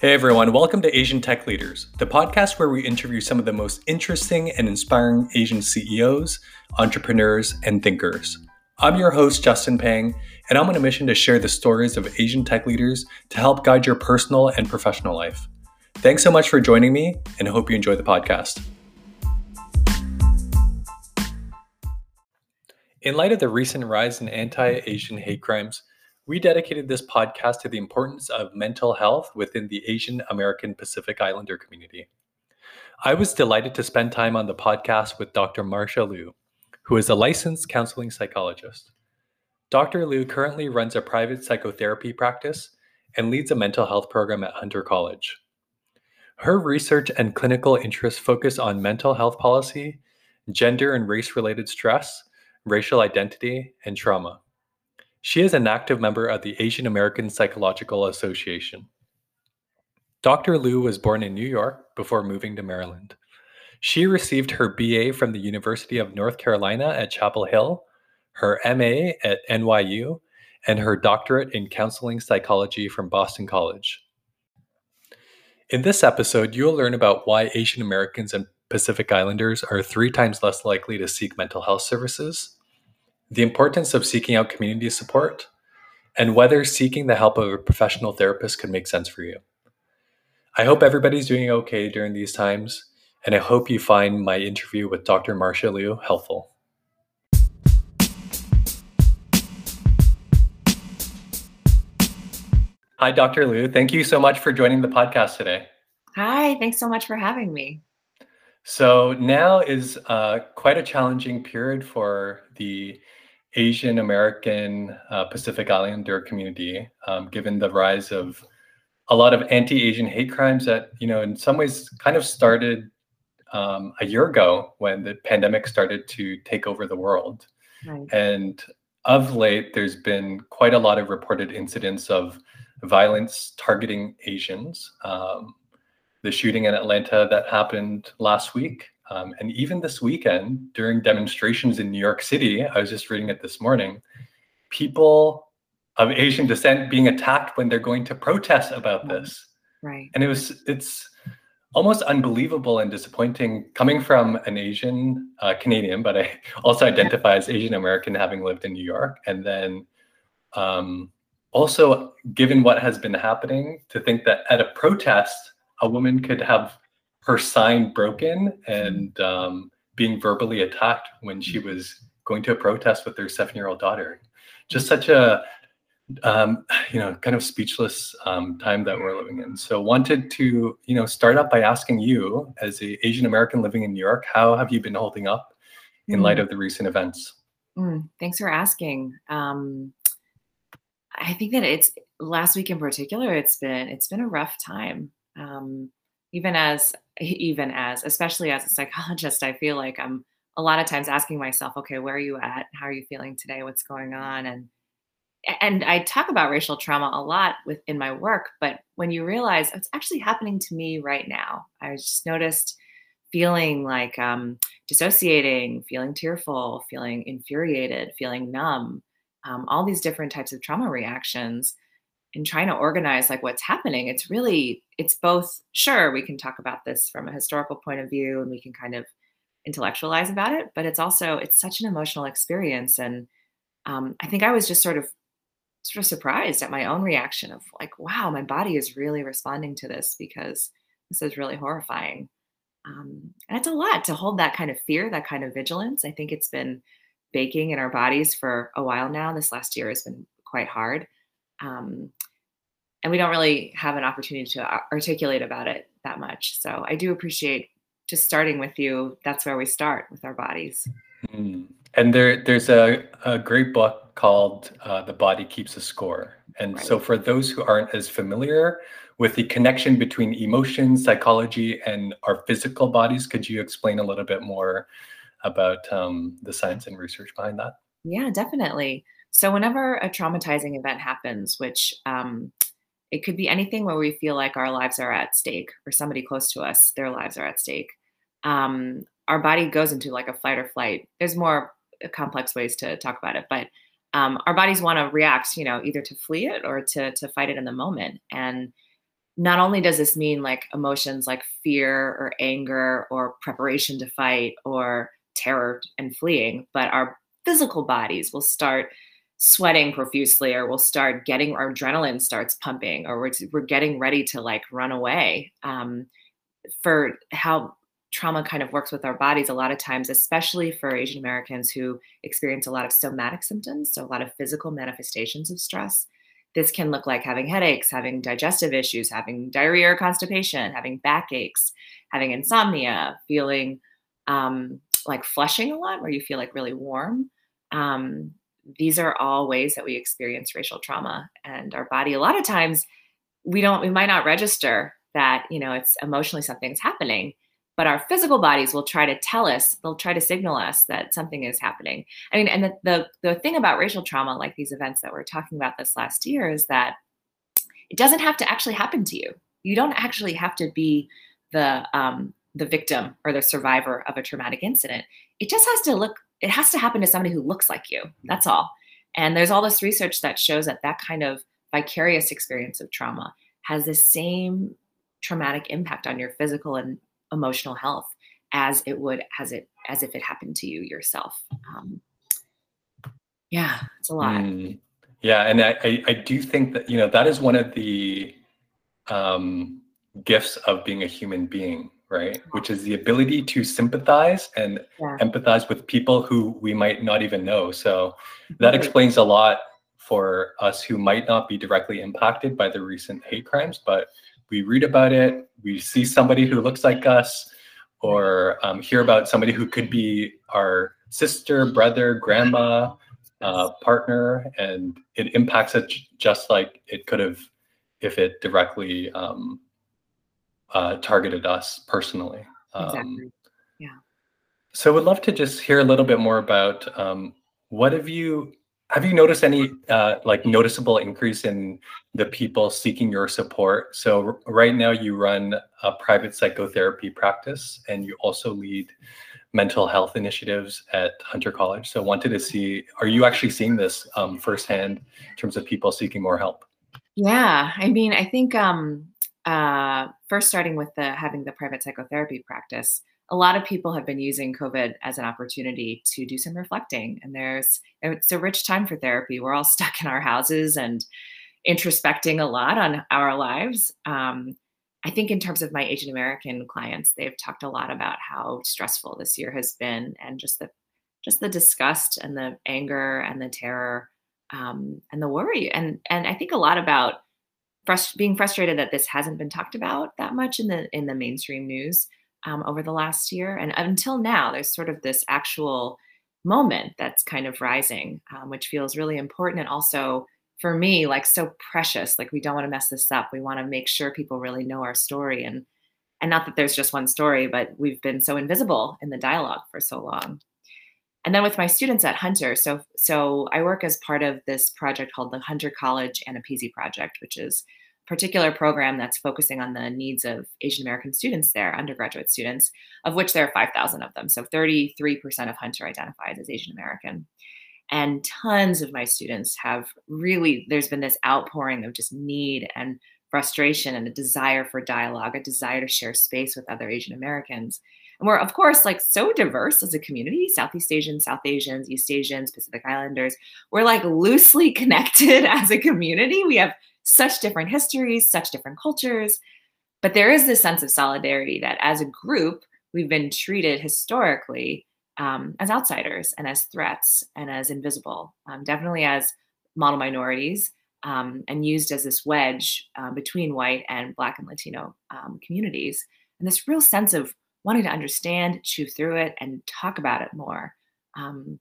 Hey everyone, welcome to Asian Tech Leaders, the podcast where we interview some of the most interesting and inspiring Asian CEOs, entrepreneurs, and thinkers. I'm your host, Justin Pang, and I'm on a mission to share the stories of Asian tech leaders to help guide your personal and professional life. Thanks so much for joining me, and hope you enjoy the podcast. In light of the recent rise in anti Asian hate crimes, we dedicated this podcast to the importance of mental health within the Asian American Pacific Islander community. I was delighted to spend time on the podcast with Dr. Marcia Liu, who is a licensed counseling psychologist. Dr. Liu currently runs a private psychotherapy practice and leads a mental health program at Hunter College. Her research and clinical interests focus on mental health policy, gender and race related stress, racial identity, and trauma. She is an active member of the Asian American Psychological Association. Dr. Liu was born in New York before moving to Maryland. She received her BA from the University of North Carolina at Chapel Hill, her MA at NYU, and her doctorate in counseling psychology from Boston College. In this episode, you'll learn about why Asian Americans and Pacific Islanders are three times less likely to seek mental health services, the importance of seeking out community support, and whether seeking the help of a professional therapist could make sense for you. I hope everybody's doing okay during these times, and I hope you find my interview with Dr. Marcia Liu helpful. Hi, Dr. Liu. Thank you so much for joining the podcast today. Hi, thanks so much for having me. So, now is uh, quite a challenging period for the Asian American uh, Pacific Islander community, um, given the rise of a lot of anti-Asian hate crimes that you know in some ways kind of started um, a year ago when the pandemic started to take over the world, right. and of late there's been quite a lot of reported incidents of violence targeting Asians. Um, the shooting in Atlanta that happened last week um, and even this weekend, during demonstrations in New York City, I was just reading it this morning, people of Asian descent being attacked when they're going to protest about this. Right. And it was, it's almost unbelievable and disappointing coming from an Asian uh, Canadian, but I also identify as Asian American having lived in New York. And then um, also, given what has been happening, to think that at a protest, a woman could have her sign broken and um, being verbally attacked when she was going to a protest with her seven-year-old daughter. Just such a um, you know kind of speechless um, time that we're living in. So wanted to you know start up by asking you, as a Asian American living in New York, how have you been holding up in mm. light of the recent events? Mm, thanks for asking. Um, I think that it's last week in particular. It's been it's been a rough time. Um, even as even as especially as a psychologist i feel like i'm a lot of times asking myself okay where are you at? How are you feeling today? What's going on? And and i talk about racial trauma a lot within my work but when you realize it's actually happening to me right now i just noticed feeling like um, dissociating feeling tearful feeling infuriated feeling numb um, all these different types of trauma reactions and trying to organize like what's happening it's really it's both sure we can talk about this from a historical point of view and we can kind of intellectualize about it but it's also it's such an emotional experience and um, i think i was just sort of sort of surprised at my own reaction of like wow my body is really responding to this because this is really horrifying. Um, and it's a lot to hold that kind of fear that kind of vigilance. I think it's been baking in our bodies for a while now. This last year has been quite hard um, and we don't really have an opportunity to articulate about it that much. So I do appreciate just starting with you. That's where we start with our bodies. Mm. And there, there's a, a great book called uh, "The Body Keeps a Score." And right. so, for those who aren't as familiar with the connection between emotion, psychology, and our physical bodies, could you explain a little bit more about um, the science and research behind that? Yeah, definitely. So, whenever a traumatizing event happens, which um, it could be anything where we feel like our lives are at stake or somebody close to us, their lives are at stake, um, our body goes into like a fight or flight. There's more complex ways to talk about it, but um, our bodies want to react, you know, either to flee it or to, to fight it in the moment. And not only does this mean like emotions like fear or anger or preparation to fight or terror and fleeing, but our physical bodies will start sweating profusely or we'll start getting our adrenaline starts pumping or we're, we're getting ready to like run away um, for how trauma kind of works with our bodies a lot of times especially for asian americans who experience a lot of somatic symptoms so a lot of physical manifestations of stress. This can look like having headaches having digestive issues having diarrhea or constipation having backaches having insomnia feeling um, like flushing a lot where you feel like really warm um, these are all ways that we experience racial trauma and our body a lot of times we don't we might not register that you know it's emotionally something's happening but our physical bodies will try to tell us they'll try to signal us that something is happening. I mean and the, the, the thing about racial trauma like these events that we're talking about this last year is that it doesn't have to actually happen to you. You don't actually have to be the um, the victim or the survivor of a traumatic incident. It just has to look it has to happen to somebody who looks like you. That's all. And there's all this research that shows that that kind of vicarious experience of trauma has the same traumatic impact on your physical and emotional health as it would as it as if it happened to you yourself. Um, yeah, it's a lot. Mm, yeah, and I, I, I do think that you know that is one of the um, gifts of being a human being right? Which is the ability to sympathize and yeah. empathize with people who we might not even know. So that explains a lot for us who might not be directly impacted by the recent hate crimes, but we read about it, we see somebody who looks like us, or um, hear about somebody who could be our sister, brother, grandma, uh, partner, and it impacts us just like it could have if it directly um, uh, targeted us personally. Um, exactly. Yeah. So, would love to just hear a little bit more about um, what have you have you noticed any uh, like noticeable increase in the people seeking your support? So r- right now you run a private psychotherapy practice, and you also lead mental health initiatives at Hunter College. So wanted to see, are you actually seeing this um, firsthand in terms of people seeking more help? Yeah, I mean, I think um, uh, first starting with the having the private psychotherapy practice, a lot of people have been using COVID as an opportunity to do some reflecting. And there's it's a rich time for therapy. We're all stuck in our houses and introspecting a lot on our lives. Um, I think in terms of my Asian American clients, they've talked a lot about how stressful this year has been and just the just the disgust and the anger and the terror um, and the worry and and I think a lot about frust- being frustrated that this hasn't been talked about that much in the in the mainstream news um, over the last year, and until now, there's sort of this actual moment that's kind of rising, um, which feels really important and also for me like so precious. Like we don't want to mess this up. We want to make sure people really know our story and and not that there's just one story, but we've been so invisible in the dialogue for so long and then with my students at Hunter, so so I work as part of this project called the Hunter College and AANAPISI Project, which is particular program that's focusing on the needs of Asian American students there, undergraduate students, of which there are 5,000 of them. So 33% of Hunter identifies as Asian American. And tons of my students have really, there's been this outpouring of just need and frustration and a desire for dialogue, a desire to share space with other Asian Americans. And we're, of course, like so diverse as a community Southeast Asians, South Asians, East Asians, Pacific Islanders. We're like loosely connected as a community. We have such different histories, such different cultures. But there is this sense of solidarity that as a group, we've been treated historically um, as outsiders and as threats and as invisible, um, definitely as model minorities. Um, and used as this wedge uh, between white and Black and Latino um, communities. And this real sense of wanting to understand, chew through it, and talk about it more. Um,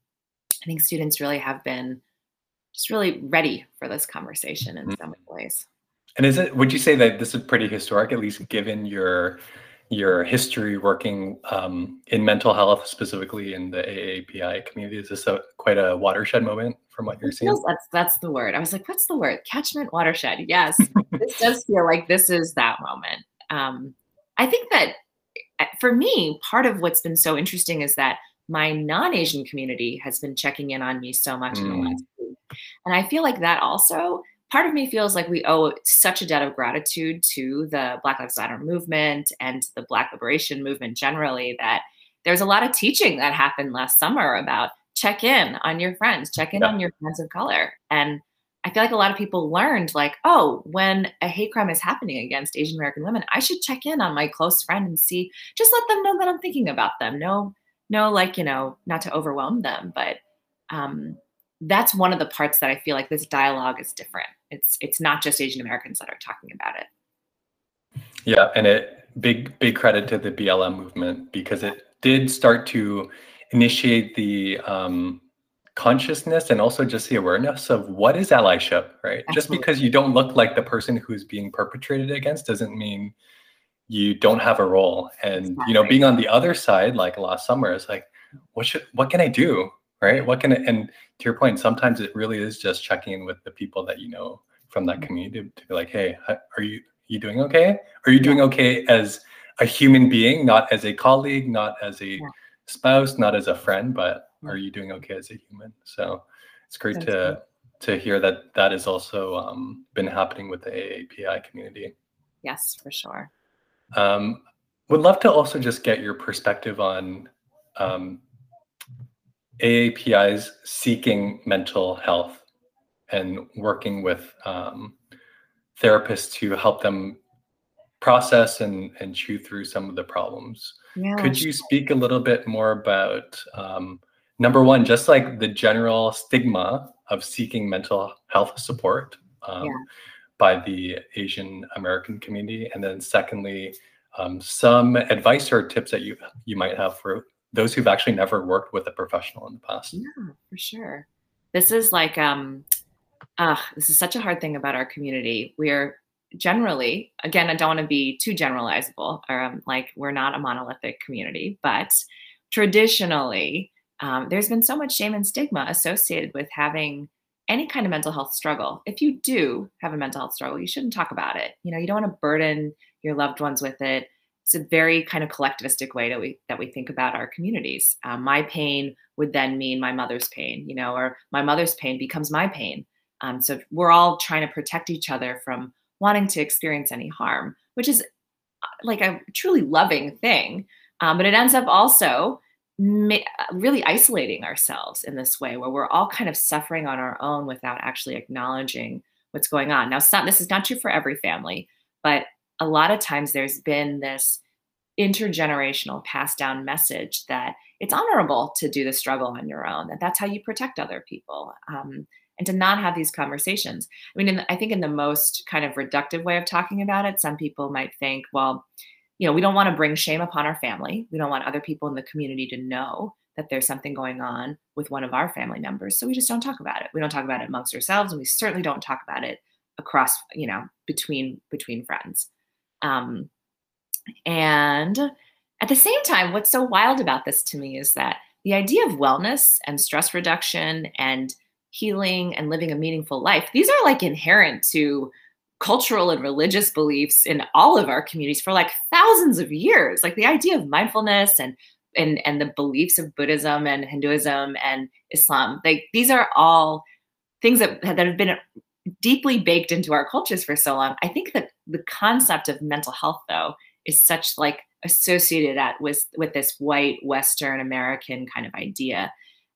I think students really have been just really ready for this conversation in mm-hmm. so many ways. And is it? Would you say that this is pretty historic, at least given your your history working um, in mental health, specifically in the AAPI community? Is this a, quite a watershed moment from what you're seeing? That's that's the word. I was like, what's the word? Catchment watershed. Yes, this does feel like this is that moment. Um, I think that for me, part of what's been so interesting is that my non-Asian community has been checking in on me so much mm. in the last mm. week. And I feel like that also part of me feels like we owe such a debt of gratitude to the Black Lives Matter movement and the Black liberation movement generally that there's a lot of teaching that happened last summer about check in on your friends, check in yeah. on your friends of color. And I feel like a lot of people learned, like, oh, when a hate crime is happening against Asian American women, I should check in on my close friend and see, just let them know that I'm thinking about them. No, no, like, you know, not to overwhelm them, but um, that's one of the parts that I feel like this dialogue is different. It's it's not just Asian Americans that are talking about it. Yeah, and it big big credit to the BLM movement because it did start to initiate the um, consciousness and also just the awareness of what is allyship, right? Absolutely. Just because you don't look like the person who's being perpetrated against doesn't mean you don't have a role. And exactly. you know, being on the other side, like last summer, is like, what should what can I do? Right? What can I, and to your point, sometimes it really is just checking in with the people that you know from that mm-hmm. community to be like, hey, are you you doing okay? Are you doing okay as a human being, not as a colleague, not as a yeah. spouse, not as a friend, but are you doing okay as a human? So it's great That's to good. to hear that that has also um, been happening with the AAPI community. Yes, for sure. Um, would love to also just get your perspective on um, AAPI's seeking mental health and working with um, therapists to help them process and, and chew through some of the problems. Yeah, Could you speak a little bit more about um, number one, just like the general stigma of seeking mental health support um, yeah. by the Asian American community, and then secondly, um, some advice or tips that you you might have for those who've actually never worked with a professional in the past. Yeah, for sure. This is like um, uh, this is such a hard thing about our community. We're generally, again, I don't want to be too generalizable, or um, like we're not a monolithic community, but traditionally um, there's been so much shame and stigma associated with having any kind of mental health struggle. If you do have a mental health struggle, you shouldn't talk about it. You know, you don't want to burden your loved ones with it. It's a very kind of collectivistic way that we that we think about our communities. Um, my pain would then mean my mother's pain, you know, or my mother's pain becomes my pain. Um, so we're all trying to protect each other from wanting to experience any harm, which is uh, like a truly loving thing. Um, but it ends up also really isolating ourselves in this way where we're all kind of suffering on our own without actually acknowledging what's going on. Now, this is not true for every family, but a lot of times there's been this intergenerational passed down message that it's honorable to do the struggle on your own, that that's how you protect other people. Um, and to not have these conversations. I mean, the, I think in the most kind of reductive way of talking about it, some people might think, well, you know, we don't want to bring shame upon our family. We don't want other people in the community to know that there's something going on with one of our family members. So we just don't talk about it. We don't talk about it amongst ourselves, and we certainly don't talk about it across, you know, between between friends. Um, and at the same time, what's so wild about this to me is that the idea of wellness and stress reduction and healing and living a meaningful life, these are like inherent to cultural and religious beliefs in all of our communities for like thousands of years. Like the idea of mindfulness and and and the beliefs of buddhism and hinduism and islam like these are all things that that have been deeply baked into our cultures for so long i think that the concept of mental health though is such like associated at with with this white western american kind of idea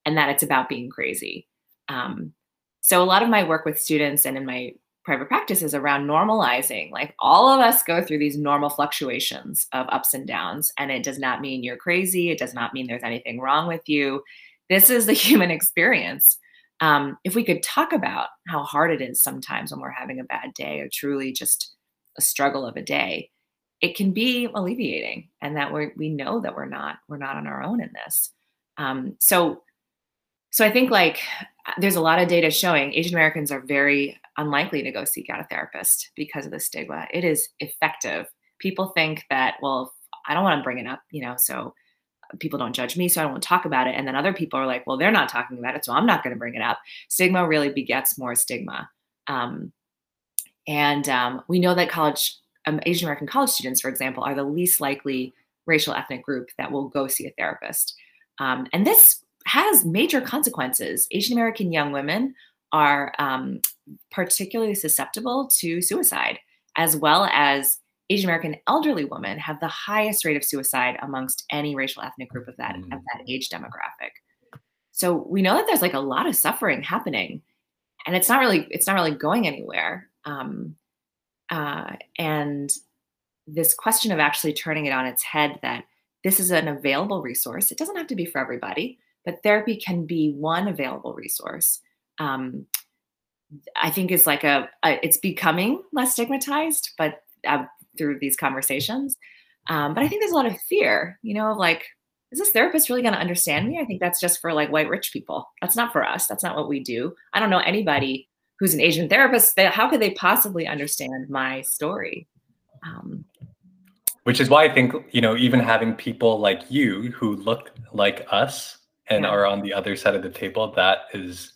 and that it's about being crazy um, so a lot of my work with students and in my private practice is around normalizing. Like all of us go through these normal fluctuations of ups and downs, and it does not mean you're crazy. It does not mean there's anything wrong with you. This is the human experience. Um, if we could talk about how hard it is sometimes when we're having a bad day or truly just a struggle of a day, it can be alleviating, and that we we know that we're not we're not on our own in this. Um, so so I think like there's a lot of data showing Asian Americans are very unlikely to go seek out a therapist because of the stigma. It is effective. People think that, well, I don't want to bring it up, you know, so people don't judge me, so I don't talk about it. And then other people are like, well, they're not talking about it, so I'm not going to bring it up. Stigma really begets more stigma. Um, and um, we know that college, um, Asian American college students, for example, are the least likely racial ethnic group that will go see a therapist. Um, and this has major consequences. Asian American young women are um, particularly susceptible to suicide, as well as Asian American elderly women have the highest rate of suicide amongst any racial ethnic group of that mm. of that age demographic. So we know that there's like a lot of suffering happening, and it's not really it's not really going anywhere. Um, uh, and this question of actually turning it on its head that this is an available resource. It doesn't have to be for everybody, but therapy can be one available resource. Um, I think is like a, a, it's becoming less stigmatized, but uh, through these conversations. Um, but I think there's a lot of fear, you know, like, is this therapist really going to understand me? I think that's just for like white rich people. That's not for us. That's not what we do. I don't know anybody who's an Asian therapist. That, how could they possibly understand my story? Um, which is why I think, you know, even having people like you who look like us and yeah. are on the other side of the table, that is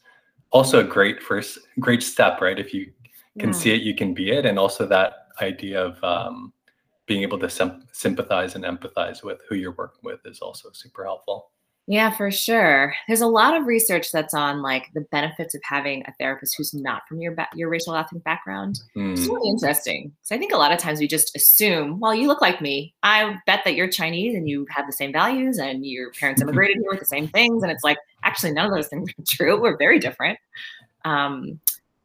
also a great first, great step, right? If you can yeah. see it, you can be it. And also that idea of um, being able to sim- sympathize and empathize with who you're working with is also super helpful. Yeah, for sure. There's a lot of research that's on like the benefits of having a therapist who's not from your ba- your racial ethnic background. Mm. It's really interesting. So I think a lot of times we just assume, well, you look like me. I bet that you're Chinese and you have the same values and your parents immigrated here with the same things. And it's like actually none of those things are true. We're very different. Um,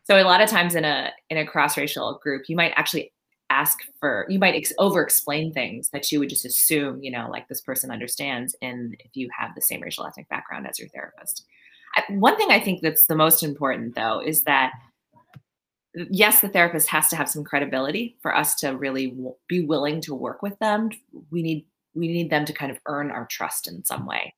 so a lot of times in a in a cross racial group, you might actually ask for you might ex- over explain things that you would just assume you know like this person understands and if you have the same racial ethnic background as your therapist. I, one thing i think that's the most important though is that yes the therapist has to have some credibility for us to really w- be willing to work with them. We need we need them to kind of earn our trust in some way.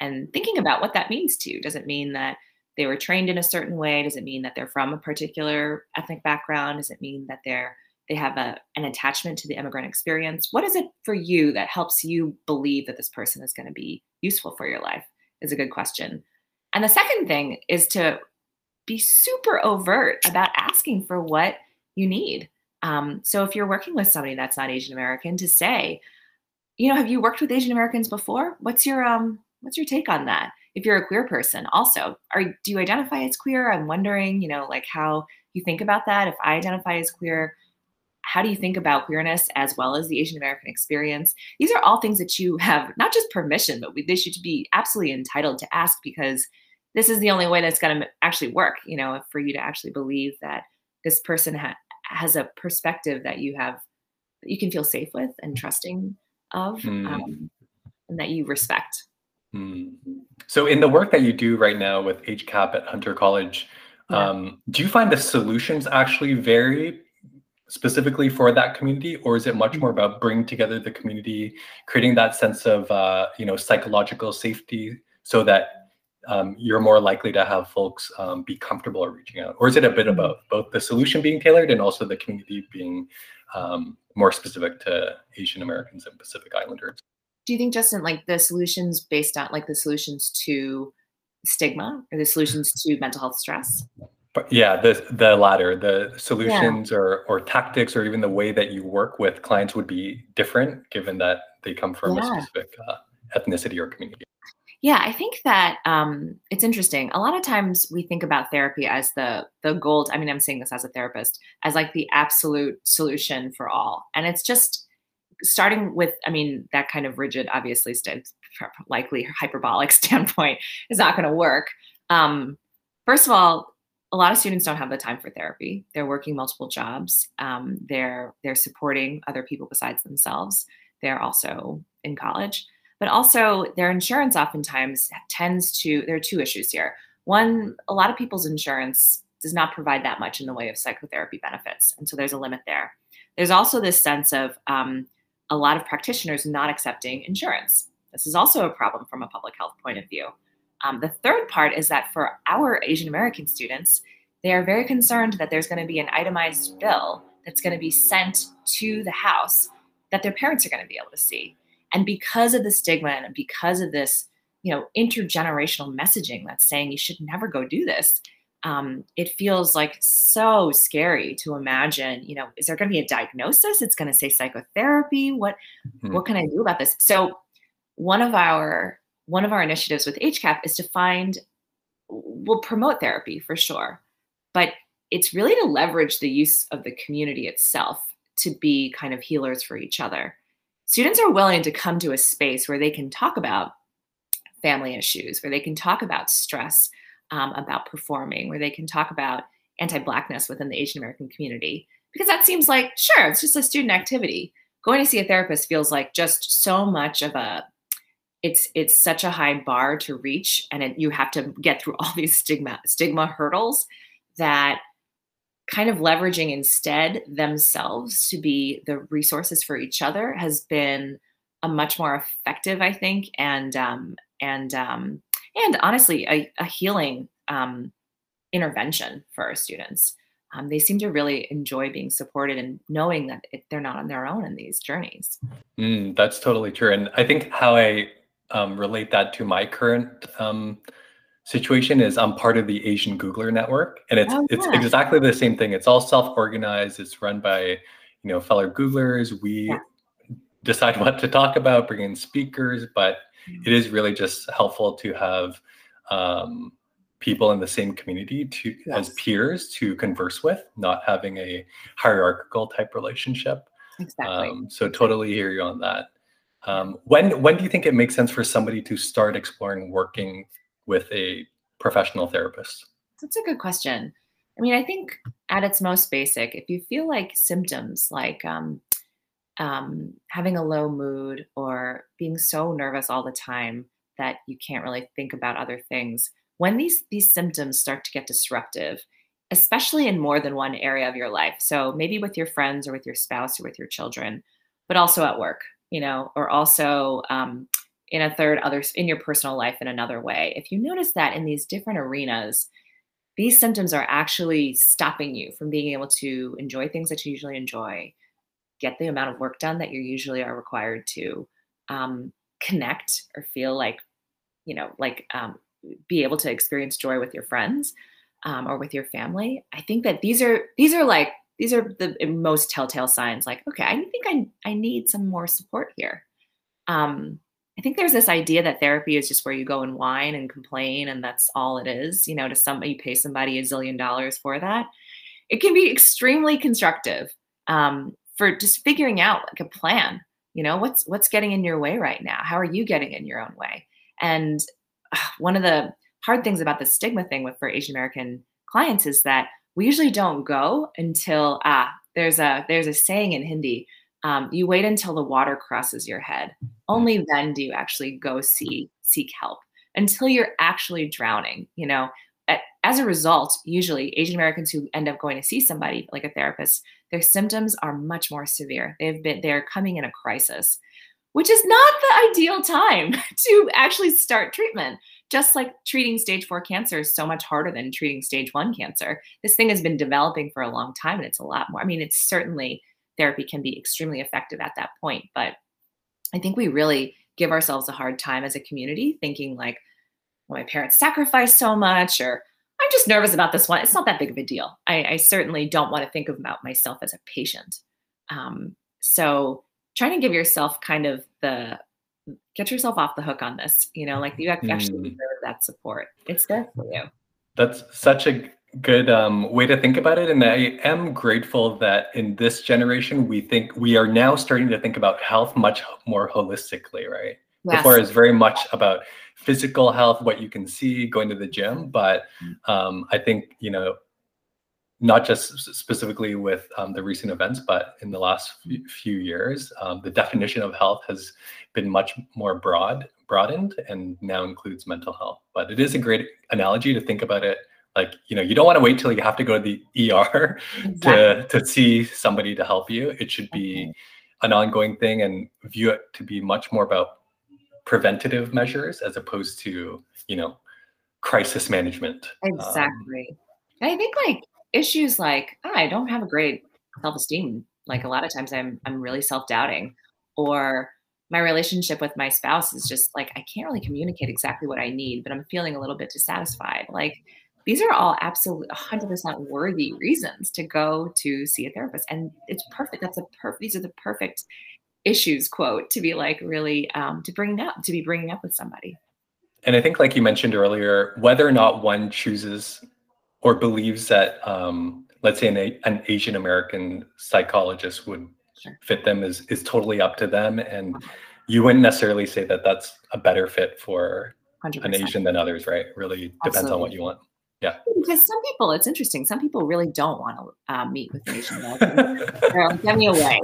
And thinking about what that means to you does it mean that they were trained in a certain way? Does it mean that they're from a particular ethnic background? Does it mean that they're they have a, an attachment to the immigrant experience. What is it for you that helps you believe that this person is going to be useful for your life? Is a good question. And the second thing is to be super overt about asking for what you need. Um, so if you're working with somebody that's not Asian American, to say, you know, have you worked with Asian Americans before? What's your um, what's your take on that? If you're a queer person, also, are do you identify as queer? I'm wondering, you know, like how you think about that. If I identify as queer, how do you think about queerness as well as the Asian American experience? These are all things that you have not just permission, but we, they should be absolutely entitled to ask because this is the only way that's going to actually work. You know, for you to actually believe that this person ha- has a perspective that you have, that you can feel safe with and trusting of, mm. um, and that you respect. Mm. So, in the work that you do right now with HCAP at Hunter College, yeah. um, do you find the solutions actually vary specifically for that community or is it much more mm-hmm. about bringing together the community creating that sense of uh, you know psychological safety so that um, you're more likely to have folks um, be comfortable reaching out or is it a bit mm-hmm. about both the solution being tailored and also the community being um, more specific to asian americans and pacific islanders do you think justin like the solutions based on like the solutions to stigma or the solutions to mental health stress yeah, the the latter, the solutions yeah. or or tactics or even the way that you work with clients would be different given that they come from yeah. a specific uh, ethnicity or community. Yeah, I think that um, it's interesting. A lot of times we think about therapy as the the gold. I mean, I'm saying this as a therapist, as like the absolute solution for all, and it's just starting with. I mean, that kind of rigid, obviously, st- likely hyperbolic standpoint is not going to work. Um, first of all, a lot of students don't have the time for therapy. They're working multiple jobs. Um, they're they're supporting other people besides themselves. They're also in college, but also their insurance oftentimes tends to. There are two issues here. One, a lot of people's insurance does not provide that much in the way of psychotherapy benefits, and so there's a limit there. There's also this sense of um, a lot of practitioners not accepting insurance. This is also a problem from a public health point of view. Um, the third part is that for our Asian American students, they are very concerned that there's going to be an itemized bill that's going to be sent to the house that their parents are going to be able to see. And because of the stigma and because of this, you know, intergenerational messaging that's saying you should never go do this, um, it feels like so scary to imagine. You know, is there going to be a diagnosis? It's going to say psychotherapy. What mm-hmm. what can I do about this? So, one of our one of our initiatives with HCAP is to find, we'll promote therapy for sure, but it's really to leverage the use of the community itself to be kind of healers for each other. Students are willing to come to a space where they can talk about family issues, where they can talk about stress, um, about performing, where they can talk about anti Blackness within the Asian American community. Because that seems like, sure, it's just a student activity. Going to see a therapist feels like just so much of a it's it's such a high bar to reach and it, you have to get through all these stigma stigma hurdles that kind of leveraging instead themselves to be the resources for each other has been a much more effective i think and um, and um, and honestly a, a healing um, intervention for our students. Um, they seem to really enjoy being supported and knowing that it, they're not on their own in these journeys. Mm, that's totally true and i think how i um, relate that to my current um, situation is I'm part of the Asian Googler network, and it's oh, yeah. it's exactly the same thing. It's all self-organized. It's run by you know fellow Googlers. We yeah. decide what to talk about, bring in speakers, but mm-hmm. it is really just helpful to have um, people in the same community to yes. as peers to converse with, not having a hierarchical type relationship. Exactly. Um, so totally hear you on that. Um, when when do you think it makes sense for somebody to start exploring working with a professional therapist? That's a good question. I mean, I think at its most basic, if you feel like symptoms like um, um, having a low mood or being so nervous all the time that you can't really think about other things, when these these symptoms start to get disruptive, especially in more than one area of your life, so maybe with your friends or with your spouse or with your children, but also at work, you know, or also um, in a third others in your personal life in another way. If you notice that in these different arenas, these symptoms are actually stopping you from being able to enjoy things that you usually enjoy, get the amount of work done that you usually are required to, um, connect or feel like, you know, like um, be able to experience joy with your friends um, or with your family. I think that these are these are like these are the most telltale signs like okay i think i, I need some more support here. Um, i think there's this idea that therapy is just where you go and whine and complain and that's all it is you know to somebody you pay somebody a zillion dollars for that. It can be extremely constructive um, for just figuring out like a plan you know what's what's getting in your way right now? How are you getting in your own way? And uh, one of the hard things about the stigma thing with for asian american clients is that we usually don't go until ah there's a there's a saying in Hindi um, you wait until the water crosses your head. Only then do you actually go see seek help until you're actually drowning you know? As a result usually asian americans who end up going to see somebody like a therapist their symptoms are much more severe. They've been they're coming in a crisis which is not the ideal time to actually start treatment just like treating stage four cancer is so much harder than treating stage one cancer. This thing has been developing for a long time and it's a lot more. I mean, it's certainly therapy can be extremely effective at that point, but I think we really give ourselves a hard time as a community thinking like, well, my parents sacrificed so much or I'm just nervous about this one. It's not that big of a deal. I, I certainly don't want to think about myself as a patient. Um, so trying to give yourself kind of the get yourself off the hook on this. You know, like you actually mm. deserve that support. It's there for you. That's such a good um, way to think about it. And I am grateful that in this generation, we think we are now starting to think about health much more holistically, right? Yes. Before is very much about physical health, what you can see, going to the gym. But mm. um, I think, you know, not just specifically with um, the recent events, but in the last few years, um, the definition of health has been much more broad, broadened, and now includes mental health. But it is a great analogy to think about it like you know you don't want to wait till you have to go to the ER exactly. to to see somebody to help you. It should be okay. an ongoing thing and view it to be much more about preventative measures as opposed to you know crisis management. Um, exactly. Um, I think like issues like oh, I don't have a great self-esteem. Like a lot of times I'm I'm really self-doubting or my relationship with my spouse is just like I can't really communicate exactly what I need, but I'm feeling a little bit dissatisfied. Like these are all absolutely 100% worthy reasons to go to see a therapist and it's perfect that's a perfect these are the perfect issues quote to be like really um, to bring up to be bringing up with somebody and i think like you mentioned earlier whether or not one chooses or believes that, um, let's say, an, an Asian American psychologist would sure. fit them is is totally up to them, and you wouldn't necessarily say that that's a better fit for 100%. an Asian than others, right? Really depends Absolutely. on what you want. Yeah. Because some people, it's interesting. Some people really don't want to uh, meet with Asian Americans. They're like, get me away.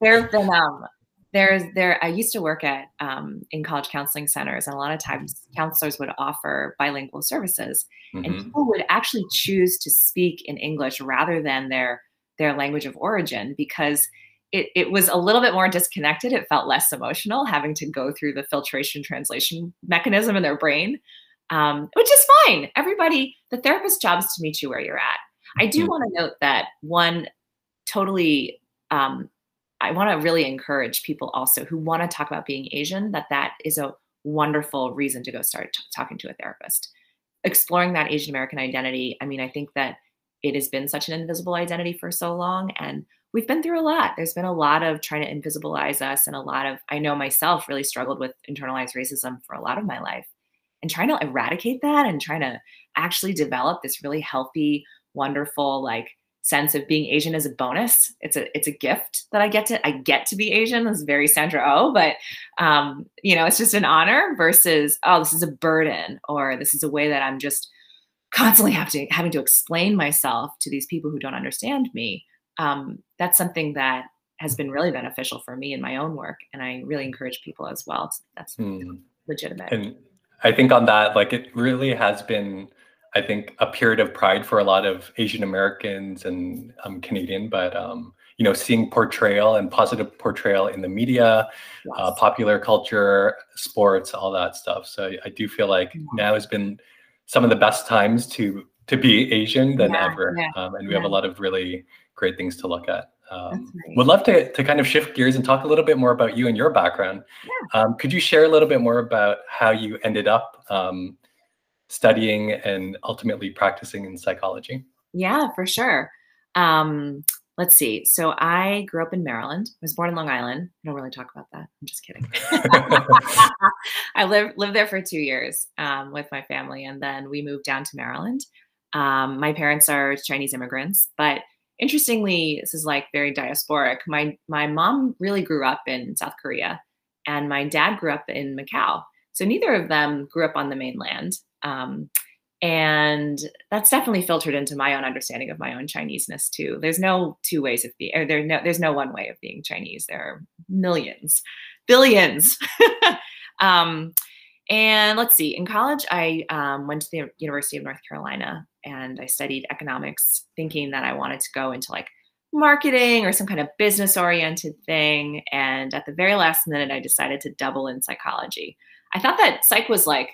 there have been, um, there's there, I used to work at, um, in college counseling centers and a lot of times counselors would offer bilingual services mm-hmm. and people would actually choose to speak in English rather than their, their language of origin because it, it was a little bit more disconnected. It felt less emotional having to go through the filtration translation mechanism in their brain um, which is fine. Everybody, the therapist's job is to meet you where you're at. I do mm-hmm. want to note that one totally, um, I want to really encourage people also who want to talk about being Asian that that is a wonderful reason to go start t- talking to a therapist. Exploring that Asian American identity. I mean, I think that it has been such an invisible identity for so long and we've been through a lot. There's been a lot of trying to invisibilize us and a lot of I know myself really struggled with internalized racism for a lot of my life and trying to eradicate that and trying to actually develop this really healthy, wonderful like sense of being Asian as a bonus. It's a it's a gift that I get to I get to be Asian. This is very Sandra Oh, but um, you know, it's just an honor versus oh, this is a burden or this is a way that I'm just constantly having to having to explain myself to these people who don't understand me. Um, that's something that has been really beneficial for me in my own work, and I really encourage people as well. That's mm. legitimate. And I think on that, like it really has been, I think, a period of pride for a lot of Asian Americans and um, Canadian, but um, you know, seeing portrayal and positive portrayal in the media, uh, yes. uh, popular culture, sports, all that stuff. So I do feel like mm-hmm. now has been some of the best times to to be Asian than yeah, ever, yeah, um, and we yeah. have a lot of really great things to look at. Um, would love to, to kind of shift gears and talk a little bit more about you and your background. Yeah. Um, could you share a little bit more about how you ended up um, studying and ultimately practicing in psychology? Yeah, for sure. Um, let's see. So I grew up in Maryland. I was born in Long Island. I don't really talk about that. I'm just kidding. I lived lived there for two years um, with my family, and then we moved down to Maryland. Um, my parents are Chinese immigrants, but interestingly, this is like very diasporic. My my mom really grew up in South Korea, and my dad grew up in Macau. So neither of them grew up on the mainland. Um, and that's definitely filtered into my own understanding of my own Chineseness too. There's no two ways of being, there no, there's no one way of being Chinese. There are millions, billions. um, and let's see, in college, I um, went to the University of North Carolina and I studied economics, thinking that I wanted to go into like marketing or some kind of business oriented thing. And at the very last minute, I decided to double in psychology. I thought that psych was like,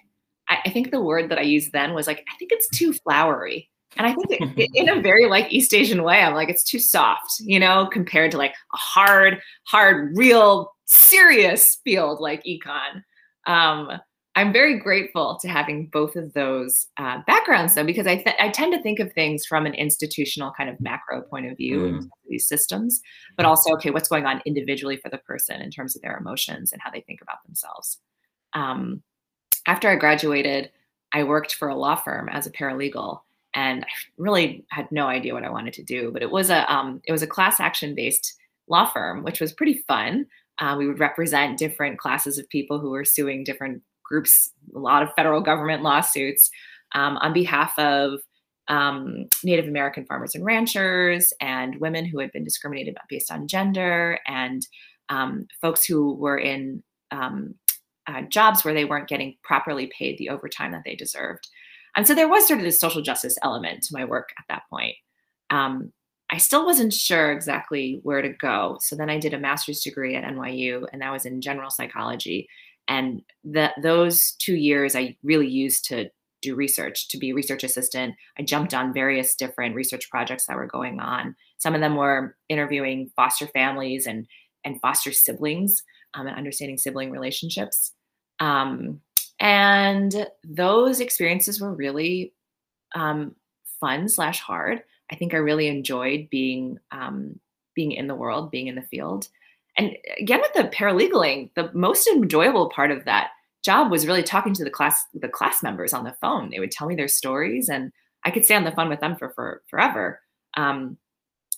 I, I think the word that I used then was like, I think it's too flowery. And I think it, in a very like East Asian way, I'm like, it's too soft, you know, compared to like a hard, hard, real, serious field like econ. Um, I'm very grateful to having both of those uh, backgrounds, though, because I, th- I tend to think of things from an institutional kind of macro point of view mm. these systems, but also, okay, what's going on individually for the person in terms of their emotions and how they think about themselves. Um, after I graduated, I worked for a law firm as a paralegal, and I really had no idea what I wanted to do. But it was a um, it was a class action based law firm, which was pretty fun. Uh, we would represent different classes of people who were suing different groups, a lot of federal government lawsuits um, on behalf of um, Native American farmers and ranchers and women who had been discriminated based on gender and um, folks who were in um, uh, jobs where they weren't getting properly paid the overtime that they deserved. And so there was sort of this social justice element to my work at that point. Um, I still wasn't sure exactly where to go. So then I did a master's degree at NYU, and that was in general psychology. And that those two years I really used to do research, to be research assistant. I jumped on various different research projects that were going on. Some of them were interviewing foster families and and foster siblings um, and understanding sibling relationships. Um, and those experiences were really um, fun slash hard. I think I really enjoyed being um, being in the world, being in the field. And again, with the paralegaling, the most enjoyable part of that job was really talking to the class the class members on the phone. They would tell me their stories, and I could stay on the phone with them for, for forever. Um,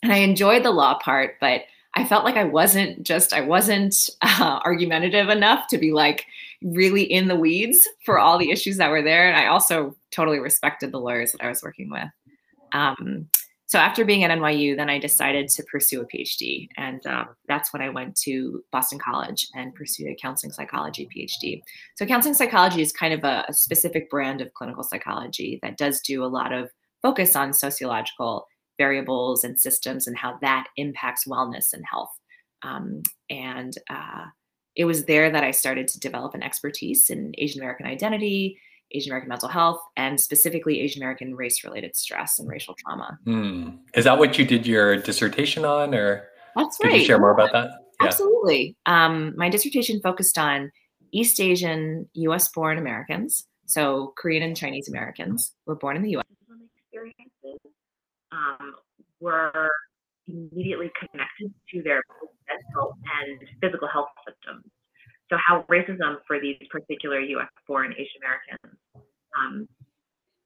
and I enjoyed the law part, but I felt like I wasn't just I wasn't uh, argumentative enough to be like really in the weeds for all the issues that were there. And I also totally respected the lawyers that I was working with. Um, so after being at NYU, then I decided to pursue a PhD, and uh, that's when I went to Boston College and pursued a counseling psychology PhD. So counseling psychology is kind of a, a specific brand of clinical psychology that does do a lot of focus on sociological variables and systems and how that impacts wellness and health. Um, and uh, it was there that I started to develop an expertise in Asian American identity, Asian American mental health, and specifically Asian American race related stress and racial trauma. Hmm. Is that what you did your dissertation on, or That's could right. you share more about that? Yeah. Absolutely. Um, my dissertation focused on East Asian US born Americans, so Korean and Chinese Americans were born in the US. Um, were immediately connected to their mental and physical health symptoms. So, how racism for these particular US born Asian Americans um,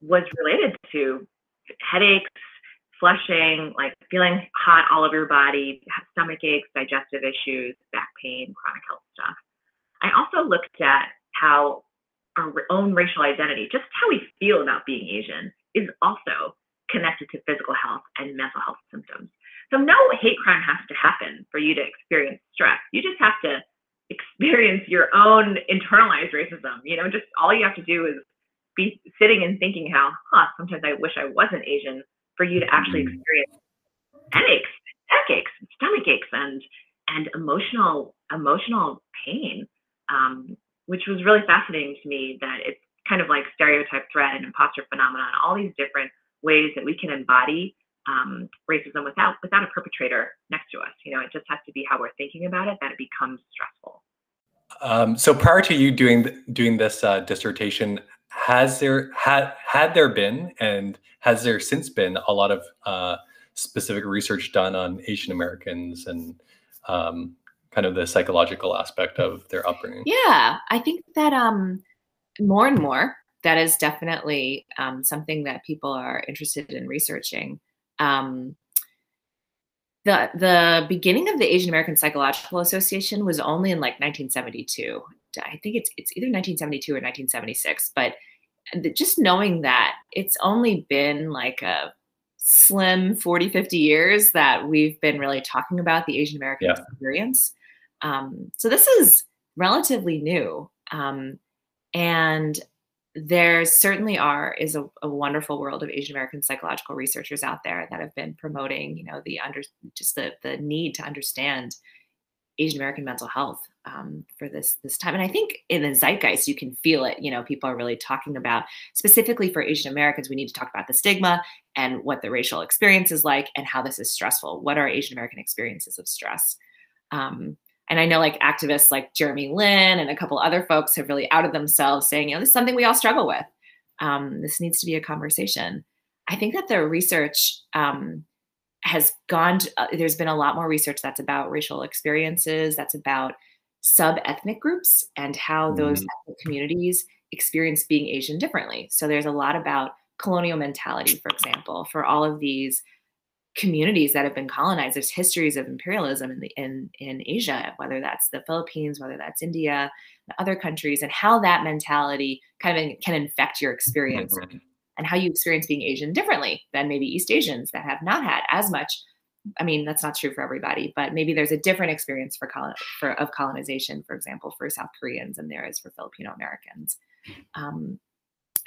was related to headaches, flushing, like feeling hot all over your body, stomach aches, digestive issues, back pain, chronic health stuff. I also looked at how our own racial identity, just how we feel about being Asian, is also connected to physical health and mental health symptoms. So no hate crime has to happen for you to experience stress. You just have to experience your own internalized racism. You know, just all you have to do is be sitting and thinking how, huh, sometimes I wish I wasn't Asian for you to actually mm-hmm. experience headaches, neck aches, stomach aches, and and emotional emotional pain, um, which was really fascinating to me. That it's kind of like stereotype threat and imposter phenomenon, all these different ways that we can embody um, racism without without a perpetrator next to us. You know, it just has to be how we're thinking about it that it becomes stressful. Um, so prior to you doing doing this uh, dissertation, has there had had there been and has there since been a lot of uh, specific research done on Asian Americans and um, kind of the psychological aspect of their upbringing? Yeah, I think that um, more and more that is definitely um, something that people are interested in researching. Um, the the beginning of the Asian American Psychological Association was only in like 1972. I think it's it's either 1972 or 1976. But just knowing that it's only been like a slim 40 50 years that we've been really talking about the asian american yeah. experience um, so this is relatively new um, and there certainly are is a, a, wonderful world of Asian American psychological researchers out there that have been promoting, you know, the under just the the need to understand Asian American mental health um, for this this time. And I think in the zeitgeist, you can feel it. You know, people are really talking about specifically for Asian Americans. We need to talk about the stigma and what the racial experience is like, and how this is stressful. What are Asian American experiences of stress? Um, and I know like activists like Jeremy Lin and a couple other folks have really outed themselves saying, you know, this is something we all struggle with. Um, this needs to be a conversation. I think that the research um, has gone, to, uh, there's been a lot more research that's about racial experiences, that's about sub ethnic groups and how those mm-hmm. communities experience being Asian differently. So there's a lot about colonial mentality, for example, for all of these communities that have been colonized. There's histories of imperialism in the in in Asia, whether that's the Philippines, whether that's India, other countries, and how that mentality kind of can infect your experience mm-hmm. and how you experience being Asian differently than maybe East Asians that have not had as much. I mean, that's not true for everybody, but maybe there's a different experience for, colon, for of colonization, for example, for South Koreans than there is for Filipino Americans. Um,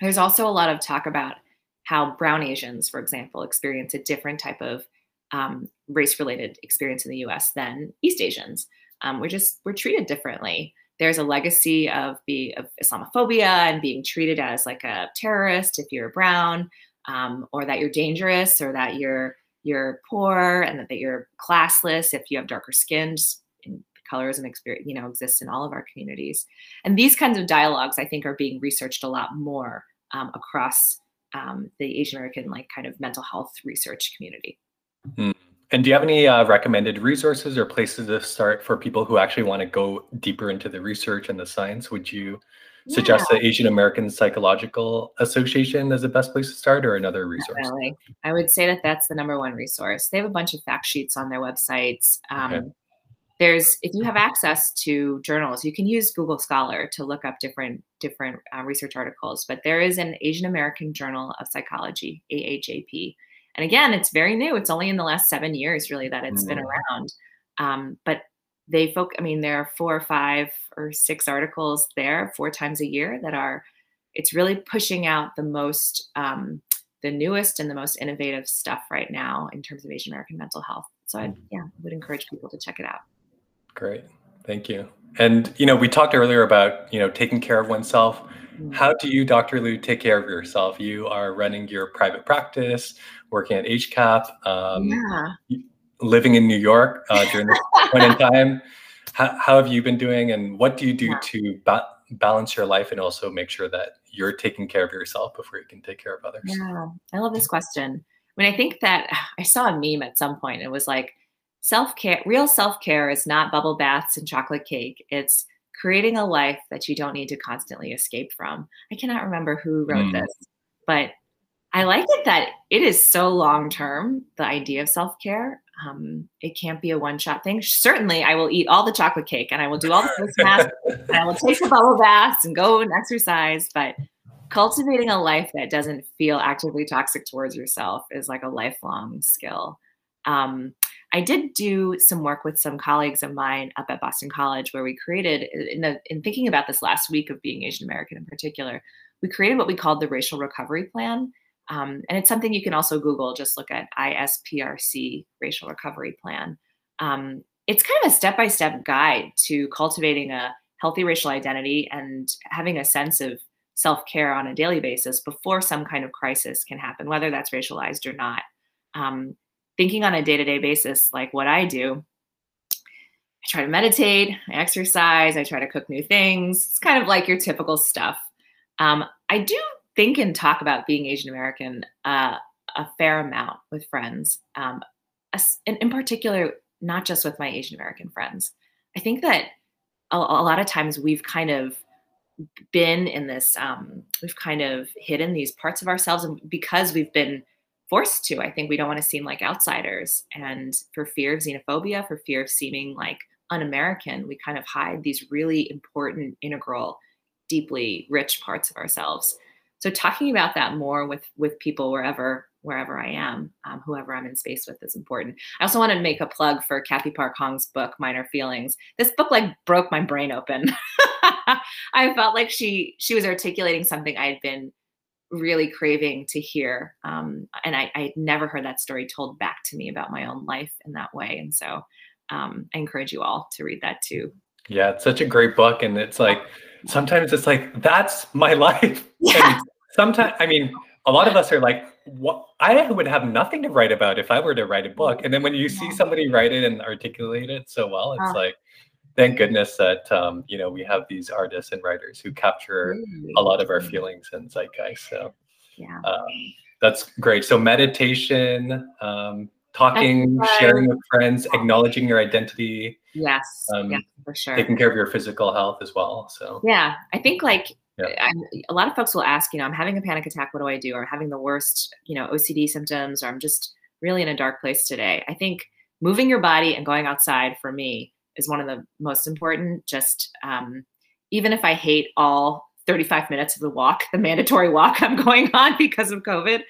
there's also a lot of talk about how brown Asians, for example, experience a different type of um, race-related experience in the U.S. than East Asians. Um, we're just we're treated differently. There's a legacy of be of Islamophobia and being treated as like a terrorist if you're brown, um, or that you're dangerous, or that you're you're poor, and that, that you're classless if you have darker skin. colors and experience, you know, exist in all of our communities. And these kinds of dialogues, I think, are being researched a lot more um, across um, the Asian American like kind of mental health research community. Mm. And do you have any uh, recommended resources or places to start for people who actually want to go deeper into the research and the science? Would you suggest the Asian American Psychological Association as the best place to start, or another resource? Definitely. I would say that that's the number one resource. They have a bunch of fact sheets on their websites. Um, okay. There's, if you have access to journals, you can use Google Scholar to look up different different uh, research articles. But there is an Asian American Journal of Psychology, AAJP, and again, it's very new. It's only in the last seven years, really, that it's mm. been around. Um, but they folk i mean there are four or five or six articles there four times a year that are it's really pushing out the most um, the newest and the most innovative stuff right now in terms of asian american mental health so i yeah would encourage people to check it out great thank you and you know we talked earlier about you know taking care of oneself mm-hmm. how do you dr liu take care of yourself you are running your private practice working at hcap um, yeah living in New York uh, during this point in time. How, how, have you been doing, and what do you do yeah. to ba- balance your life and also make sure that you're taking care of yourself before you can take care of others? Yeah, I love this question. I mean, I think that I saw a meme at some point. It was like self care, real self care is not bubble baths and chocolate cake. It's creating a life that you don't need to constantly escape from. I cannot remember who wrote mm. this, but I like it that it is so long term, the idea of self care. Um, it can't be a one shot thing. Certainly, I will eat all the chocolate cake and I will do all the face masks and I will take the bubble baths and go and exercise. But cultivating a life that doesn't feel actively toxic towards yourself is like a lifelong skill. Um, I did do some work with some colleagues of mine up at Boston College where we created, in, the, in thinking about this last week of being Asian American in particular, we created what we called the Racial Recovery Plan. Um, and it's something you can also Google, just look at ISPRC Racial Recovery Plan. Um, it's kind of a step by step guide to cultivating a healthy racial identity and having a sense of self care on a daily basis before some kind of crisis can happen, whether that's racialized or not. Um, thinking on a day to day basis, like what I do, I try to meditate, I exercise, I try to cook new things. It's kind of like your typical stuff. Um, I do think and talk about being Asian American uh, a fair amount with friends, um, in, in, particular, not just with my Asian American friends. I think that a, a, lot of times we've kind of been in this, um, we've kind of hidden these parts of ourselves, and because we've been forced to, I think we don't want to seem like outsiders, and for fear of xenophobia, for fear of seeming like un-American, we kind of hide these really important, integral, deeply rich parts of ourselves so talking about that more with with people wherever wherever I am, um, whoever I'm in space with is important. I also want to make a plug for Cathy Park Hong's book, Minor Feelings. This book like broke my brain open. I felt like she she was articulating something I had been really craving to hear, um, and I, I never heard that story told back to me about my own life in that way. And so um, I encourage you all to read that too. Yeah, it's such a great book, and it's like sometimes it's like that's my life. Yeah. And sometimes i mean a lot of us are like what i would have nothing to write about if i were to write a book and then when you see somebody write it and articulate it so well it's like thank goodness that um, you know we have these artists and writers who capture a lot of our feelings and zeitgeist so yeah um, that's great so meditation um, talking sharing with friends acknowledging your identity yes um, yeah, for sure taking care of your physical health as well so yeah i think like yeah. a lot of folks will ask, you know, I'm having a panic attack. What do I do? Or I'm having the worst, you know, OCD symptoms, or I'm just really in a dark place today. I think moving your body and going outside for me is one of the most important. Just um, even if I hate all 35 minutes of the walk, the mandatory walk I'm going on because of COVID,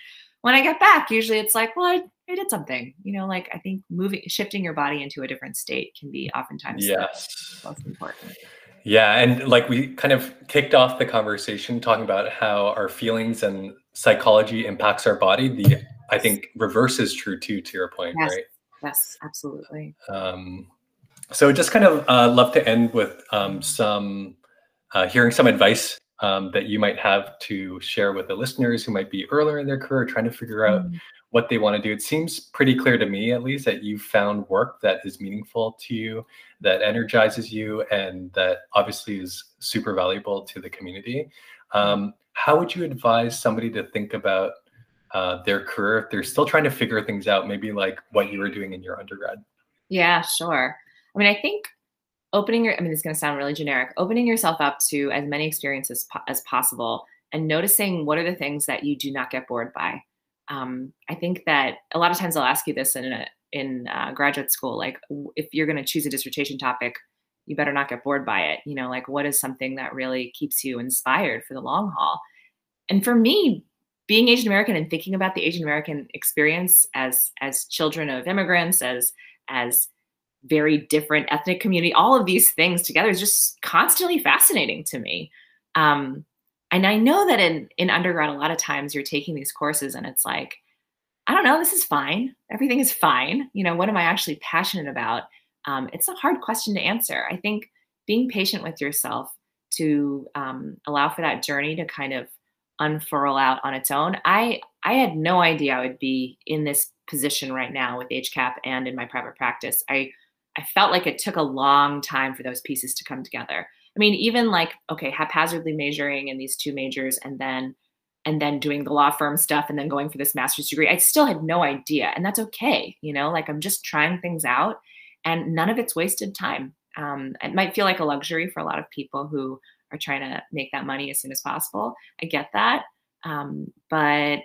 when I get back, usually it's like, well, I, I did something. You know, like I think moving, shifting your body into a different state can be oftentimes yes. most important. Yeah, and like we kind of kicked off the conversation talking about how our feelings and psychology impacts our body. The I think reverse is true too, to your point, yes. right? Yes, absolutely. Um, so just kind of uh, love to end with um, some uh, hearing some advice um, that you might have to share with the listeners who might be earlier in their career trying to figure out mm what they want to do. It seems pretty clear to me, at least, that you've found work that is meaningful to you, that energizes you, and that obviously is super valuable to the community. Um, how would you advise somebody to think about uh, their career if they're still trying to figure things out, maybe like what you were doing in your undergrad? Yeah, sure. I mean, I think opening your, I mean, it's going to sound really generic, opening yourself up to as many experiences po- as possible and noticing what are the things that you do not get bored by. Um, I think that a lot of times I'll ask you this in a, in uh, graduate school, like if you're going to choose a dissertation topic, you better not get bored by it. You know, like what is something that really keeps you inspired for the long haul? And for me, being Asian American and thinking about the Asian American experience as as children of immigrants, as as very different ethnic community, all of these things together is just constantly fascinating to me. Um, and I know that in in undergrad, a lot of times you're taking these courses and it's like, I don't know, this is fine. Everything is fine. You know, what am I actually passionate about? Um, it's a hard question to answer. I think being patient with yourself to um, allow for that journey to kind of unfurl out on its own. I I had no idea I would be in this position right now with HCAP and in my private practice. I I felt like it took a long time for those pieces to come together. I mean, even like okay, haphazardly measuring in these two majors and then and then doing the law firm stuff and then going for this master's degree. I still had no idea, and that's okay. You know, like I'm just trying things out, and none of it's wasted time. Um, it might feel like a luxury for a lot of people who are trying to make that money as soon as possible. I get that. Um, but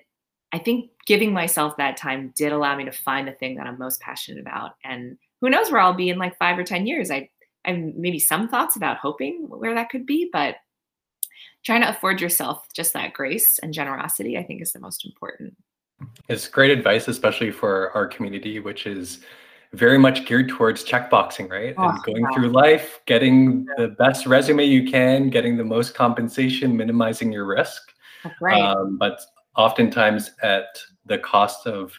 I think giving myself that time did allow me to find the thing that I'm most passionate about. And who knows where I'll be in like five or 10 years. I, I have maybe some thoughts about hoping where that could be, but trying to afford yourself just that grace and generosity, I think is the most important. It's great advice, especially for our community, which is very much geared towards checkboxing, right? Oh, and going wow. through life, getting the best resume you can, getting the most compensation, minimizing your risk. right. Um, but oftentimes at the cost of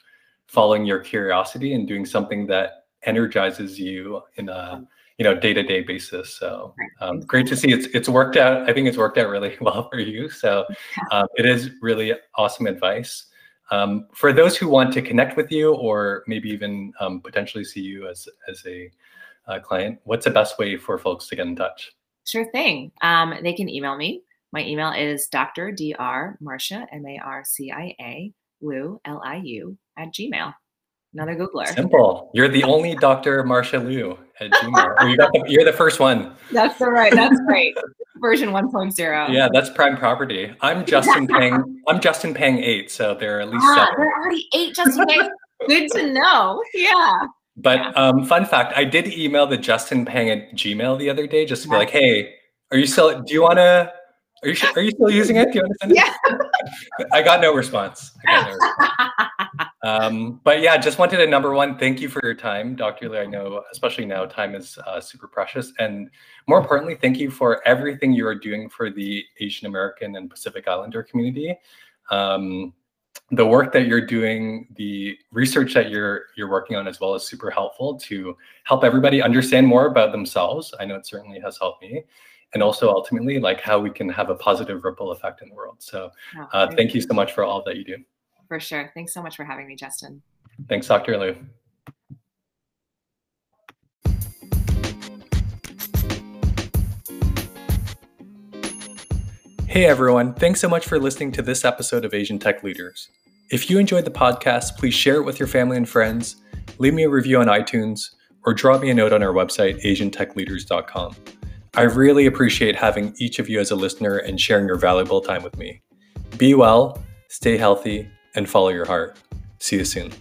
following your curiosity and doing something that energizes you in a you know day-to-day basis so um, great to see it's it's worked out i think it's worked out really well for you so um, it is really awesome advice um, for those who want to connect with you or maybe even um, potentially see you as, as a uh, client, what's the best way for folks to get in touch? Sure thing. Um, they can email me. My email is Dr. Dr. Marcia, M A R C I A, Liu, L I U, at Gmail. Another Googler. Simple. You're the only Dr. Marcia Liu at Gmail. you got the, you're the first one. That's the right. That's great. Version 1.0. Yeah, that's prime property. I'm Justin Pang. I'm Justin Pang eight, so there are at least ah, seven. There are already eight Justin Pang. Good to know. Yeah. But yeah. Um, fun fact, I did email the Justin Pang at Gmail the other day just to be like, hey, are you still? Do you want to? Are you are you still using it? Do you want to send it? Yeah. I got no response. Got no response. um, but yeah, just wanted to number one, thank you for your time, Dr. Lee. I know, especially now, time is uh, super precious, and more importantly, thank you for everything you are doing for the Asian American and Pacific Islander community. Um, the work that you're doing, the research that you're you're working on as well is super helpful to help everybody understand more about themselves. I know it certainly has helped me and also ultimately like how we can have a positive ripple effect in the world. So uh, thank you so much for all that you do. For sure. Thanks so much for having me, Justin. Thanks, Dr. Liu. Hey everyone, thanks so much for listening to this episode of Asian Tech Leaders. If you enjoyed the podcast, please share it with your family and friends, leave me a review on iTunes, or drop me a note on our website, asiantechleaders.com. I really appreciate having each of you as a listener and sharing your valuable time with me. Be well, stay healthy, and follow your heart. See you soon.